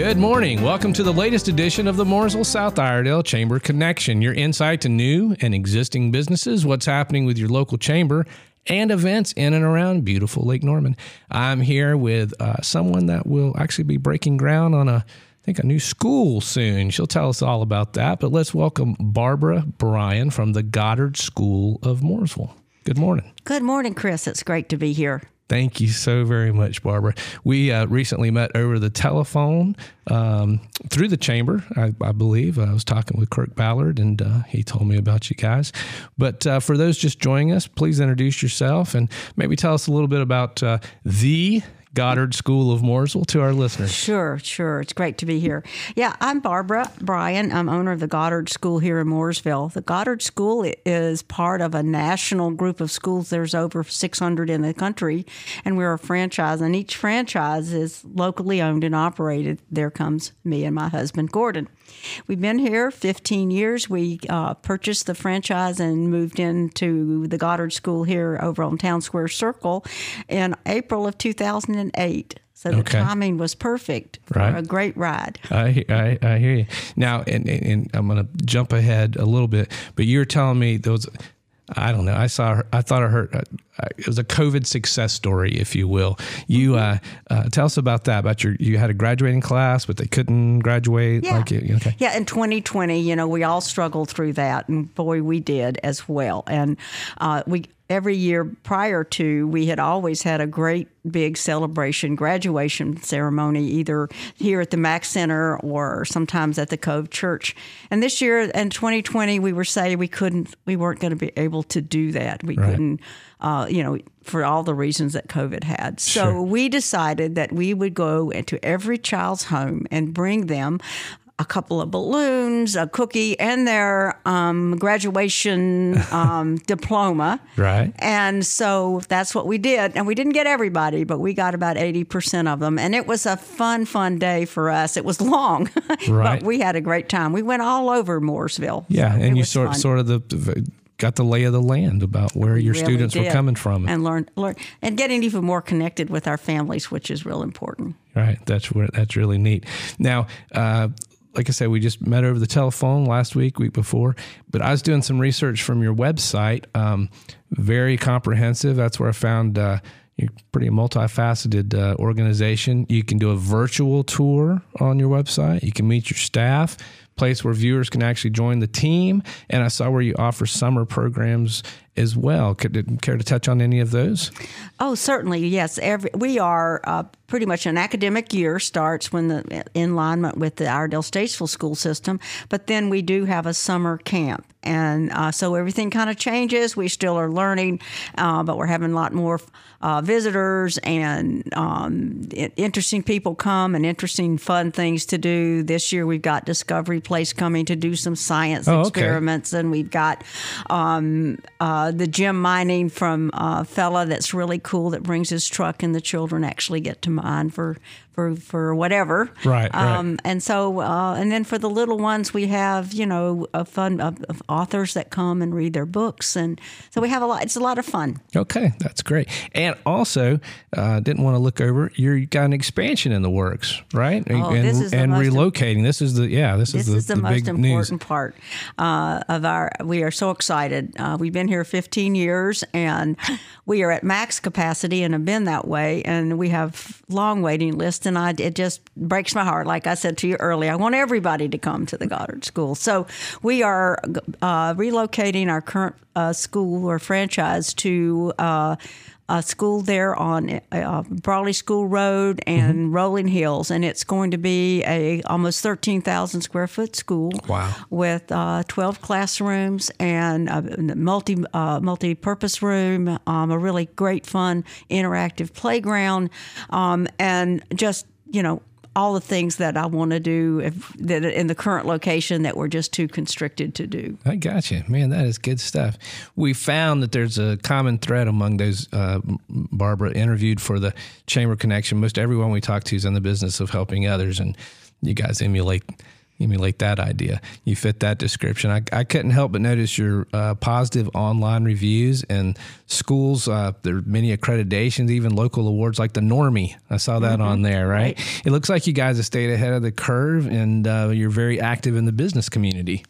Good morning. Welcome to the latest edition of the Mooresville South Iredell Chamber Connection, your insight to new and existing businesses, what's happening with your local chamber, and events in and around beautiful Lake Norman. I'm here with uh, someone that will actually be breaking ground on a I think a new school soon. She'll tell us all about that. But let's welcome Barbara Bryan from the Goddard School of Mooresville. Good morning. Good morning, Chris. It's great to be here. Thank you so very much, Barbara. We uh, recently met over the telephone um, through the chamber, I, I, believe. I was talking with Kirk Ballard, and uh, he told me about you guys. But uh, for those just joining us, please introduce yourself and maybe tell us a little bit about uh, the Goddard School of Mooresville to our listeners. Sure, sure. It's great to be here. Yeah, I'm Barbara Bryan. I'm owner of the Goddard School here in Mooresville. The Goddard School is part of a national group of schools. There's over 600 in the country, and we're a franchise, and each franchise is locally owned and operated. There comes me and my husband, Gordon. We've been here 15 years. We uh, purchased the franchise and moved into the Goddard School here over on Town Square Circle in April of 2000. 2008. So the okay. timing was perfect for right. a great ride. I, I, I hear you. Now, and, and I'm going to jump ahead a little bit, but you're telling me those. I don't know. I saw. Her, I thought I heard. Uh, it was a COVID success story, if you will. You mm-hmm. uh, uh, tell us about that. About your, you had a graduating class, but they couldn't graduate. Yeah. Like you, okay. Yeah. In 2020, you know, we all struggled through that, and boy, we did as well. And uh, we every year prior to, we had always had a great big celebration, graduation ceremony, either here at the Mack Center or sometimes at the Cove Church. And this year in 2020, we were saying we couldn't, we weren't going to be able to do that. We right. couldn't, uh, you know, for all the reasons that COVID had. So sure. we decided that we would go into every child's home and bring them a couple of balloons, a cookie, and their um, graduation um, diploma. Right. And so that's what we did. And we didn't get everybody, but we got about 80% of them. And it was a fun, fun day for us. It was long, right. but we had a great time. We went all over Mooresville. Yeah. So and you sort, sort of the, got the lay of the land about where your really students did. were coming from and learn learn and getting even more connected with our families which is real important right that's where that's really neat now uh, like I said, we just met over the telephone last week, week before. But I was doing some research from your website, um, very comprehensive. That's where I found uh, you're pretty multifaceted uh, organization. You can do a virtual tour on your website. You can meet your staff, place where viewers can actually join the team. And I saw where you offer summer programs as well. Could care to touch on any of those? Oh, certainly. Yes. Every, we are uh, pretty much an academic year starts when the in alignment with the Iredell Statesville school system, but then we do have a summer camp. And uh, so everything kind of changes. We still are learning, uh, but we're having a lot more uh, visitors and um, interesting people come and interesting fun things to do. This year we've got Discovery Place coming to do some science oh, experiments, okay. and we've got um, uh, Uh, the gem mining from uh, a fella that's really cool that brings his truck, and the children actually get to mine for for for whatever. Right. Um, right. And so, uh, and then for the little ones, we have you know a fun of, of authors that come and read their books, and so we have a lot. It's a lot of fun. Okay, that's great. And also, uh, didn't want to look over. You've got an expansion in the works, right? Oh, and, this is and relocating. this is the yeah. This, this is the, is the, the most important news. part uh, of our. We are so excited. Uh, we've been here 15 years, and we are at max capacity and have been that way. And we have long waiting lists and I it just breaks my heart. Like I said to you earlier, I want everybody to come to the Goddard School. So we are uh, relocating our current uh, school or franchise to. A school there on uh, Brawley School Road and mm-hmm. Rolling Hills, and it's going to be a almost thirteen thousand square foot school. Wow! With uh, twelve classrooms and a multi uh, multi purpose room, um, a really great fun interactive playground, um, and just you know all the things that I want to do if, that in the current location that we're just too constricted to do. I got you, man. That is good stuff. We found that there's a common thread among those uh, Barbara interviewed for the Chamber Connection. Most everyone we talk to is in the business of helping others, and you guys emulate emulate that idea. You fit that description. I, I couldn't help but notice your uh, positive online reviews and schools. Uh, there are many accreditations, even local awards like the Normie. I saw that mm-hmm. on there, right? right? It looks like you guys have stayed ahead of the curve and uh, you're very active in the business community.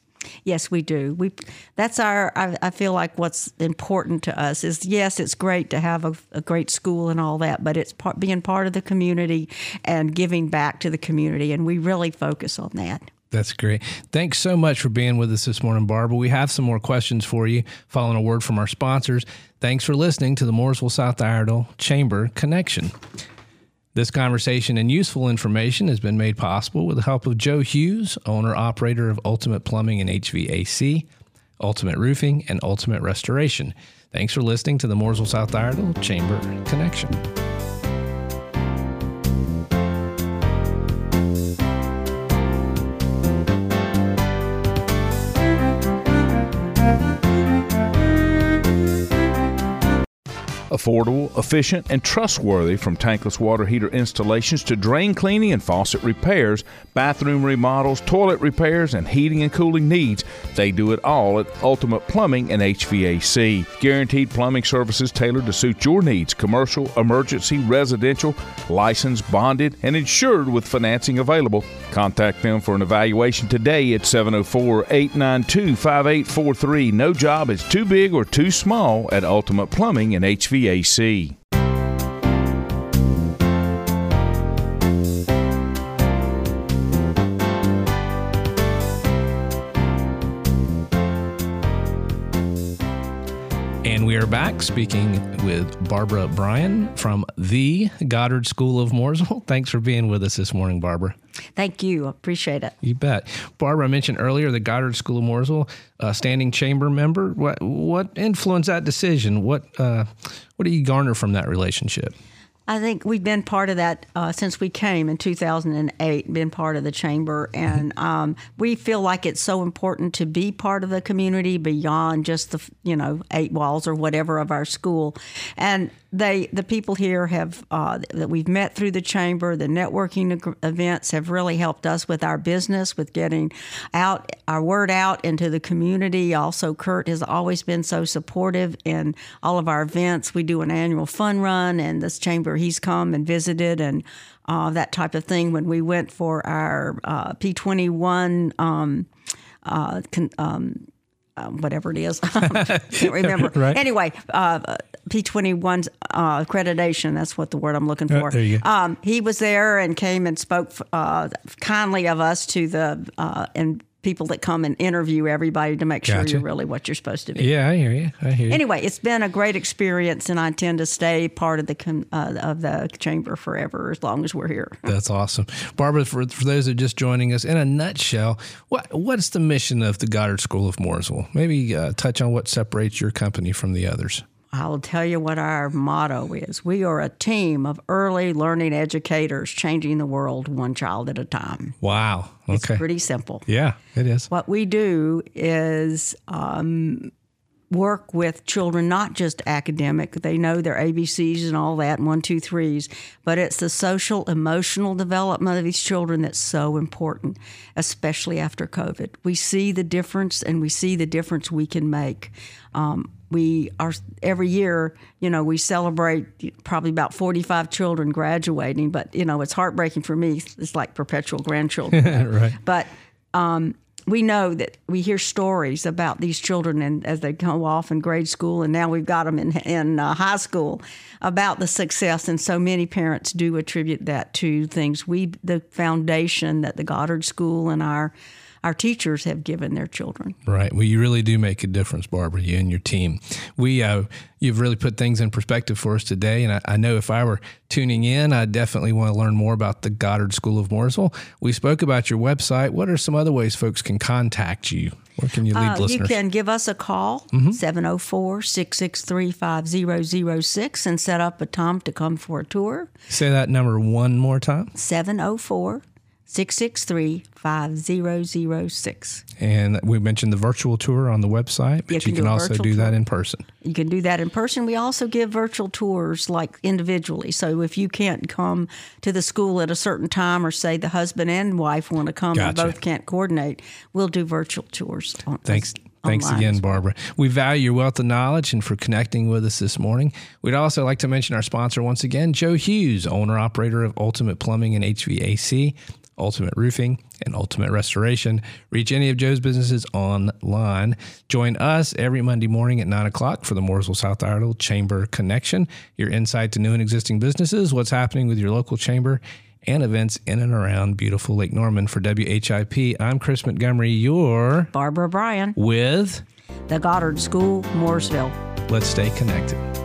Yes, we do. We that's our. I, I, feel like what's important to us is yes, it's great to have a, a great school and all that, but it's part, being part of the community and giving back to the community, and we really focus on that. That's great. Thanks so much for being with us this morning, Barbara. We have some more questions for you following a word from our sponsors. Thanks for listening to the Mooresville South Iredell Chamber Connection. This conversation and useful information has been made possible with the help of Joe Hughes, owner operator of Ultimate Plumbing and HVAC, Ultimate Roofing, and Ultimate Restoration. Thanks for listening to the Mooresville South Iredell Chamber Connection. Affordable, efficient, and trustworthy from tankless water heater installations to drain cleaning and faucet repairs, bathroom remodels, toilet repairs, and heating and cooling needs. They do it all at Ultimate Plumbing and HVAC. Guaranteed plumbing services tailored to suit your needs commercial, emergency, residential, licensed, bonded, and insured with financing available. Contact them for an evaluation today at 704 892 5843. No job is too big or too small at Ultimate Plumbing and HVAC. And we are back speaking with Barbara Bryan from the Goddard School of Mooresville. Thanks for being with us this morning, Barbara. Thank you. Appreciate it. You bet. Barbara, I mentioned earlier the Goddard School of Mooresville, uh, standing chamber member. What what influenced that decision? What uh, what do you garner from that relationship? I think we've been part of that uh, since we came in 2008, been part of the chamber. And um, we feel like it's so important to be part of the community beyond just the, you know, eight walls or whatever of our school. And they the people here have uh, that we've met through the chamber the networking events have really helped us with our business with getting out our word out into the community. Also Kirk has always been so supportive in all of our events. We do an annual fun run and this chamber he's come and visited and uh, that type of thing. When we went for our uh, p21 um, uh, con- um, um, whatever it is. I can't remember. right. Anyway, uh, P21's uh, accreditation, that's what the word I'm looking for. There you go. Um, he was there and came and spoke uh, kindly of us to the, uh, and people that come and interview everybody to make gotcha. sure you're really what you're supposed to be. Yeah, I hear you. I hear you. Anyway, it's been a great experience, and I intend to stay part of the uh, of the chamber forever as long as we're here. That's awesome, Barbara. For, for those that are just joining us, in a nutshell, what what's the mission of the Goddard School of Mooresville? Maybe uh, touch on what separates your company from the others. I'll tell you what our motto is. We are a team of early learning educators changing the world one child at a time. Wow. Okay. It's pretty simple. Yeah, it is. What we do is um, work with children, not just academic, they know their ABCs and all that, one, two, threes, but it's the social, emotional development of these children that's so important, especially after COVID. We see the difference and we see the difference we can make. Um, we are every year you know we celebrate probably about 45 children graduating. But you know it's heartbreaking for me. It's like perpetual grandchildren. Right. But um, we know that we hear stories about these children and as they go off in grade school and now we've got them in, in uh, high school about the success and so many parents do attribute that to things. We the foundation that the goddard school and our our teachers have given their children. Right. Well, you really do make a difference, Barbara. You and your team. We uh, you've really put things in perspective for us today, and I, I, know if I were tuning in, I definitely want to learn more about the Goddard School of Mooresville. We spoke about your website. What are some other ways folks can contact you? Where can you lead uh, listeners? You can give us a call, mm-hmm. 704 663 5006, and set up a time to come for a tour. Say that number one more time 704 663 5006. And we mentioned the virtual tour on the website, but You you can can, do also do that tour. in person. You can do that in person. We also give virtual tours like individually. So if you can't come to the school at a certain time, or say the husband and wife want to come and both can't coordinate, we'll do virtual tours. On, Thanks. Thanks online again. Barbara. We value your wealth of knowledge and for connecting with us this morning. We'd also like to mention our sponsor once again, Joe Hughes, owner operator of Ultimate Plumbing and HVAC, Ultimate Roofing, and Ultimate Restoration. Reach any of Joe's businesses online. Join us every Monday morning at 9 o'clock for the Mooresville South Iredell Chamber Connection, your insight to new and existing businesses, what's happening with your local chamber, and events in and around beautiful Lake Norman. For WHIP, I'm Chris Montgomery, your Barbara Bryan, with the Goddard School, Mooresville. Let's Stay Connected.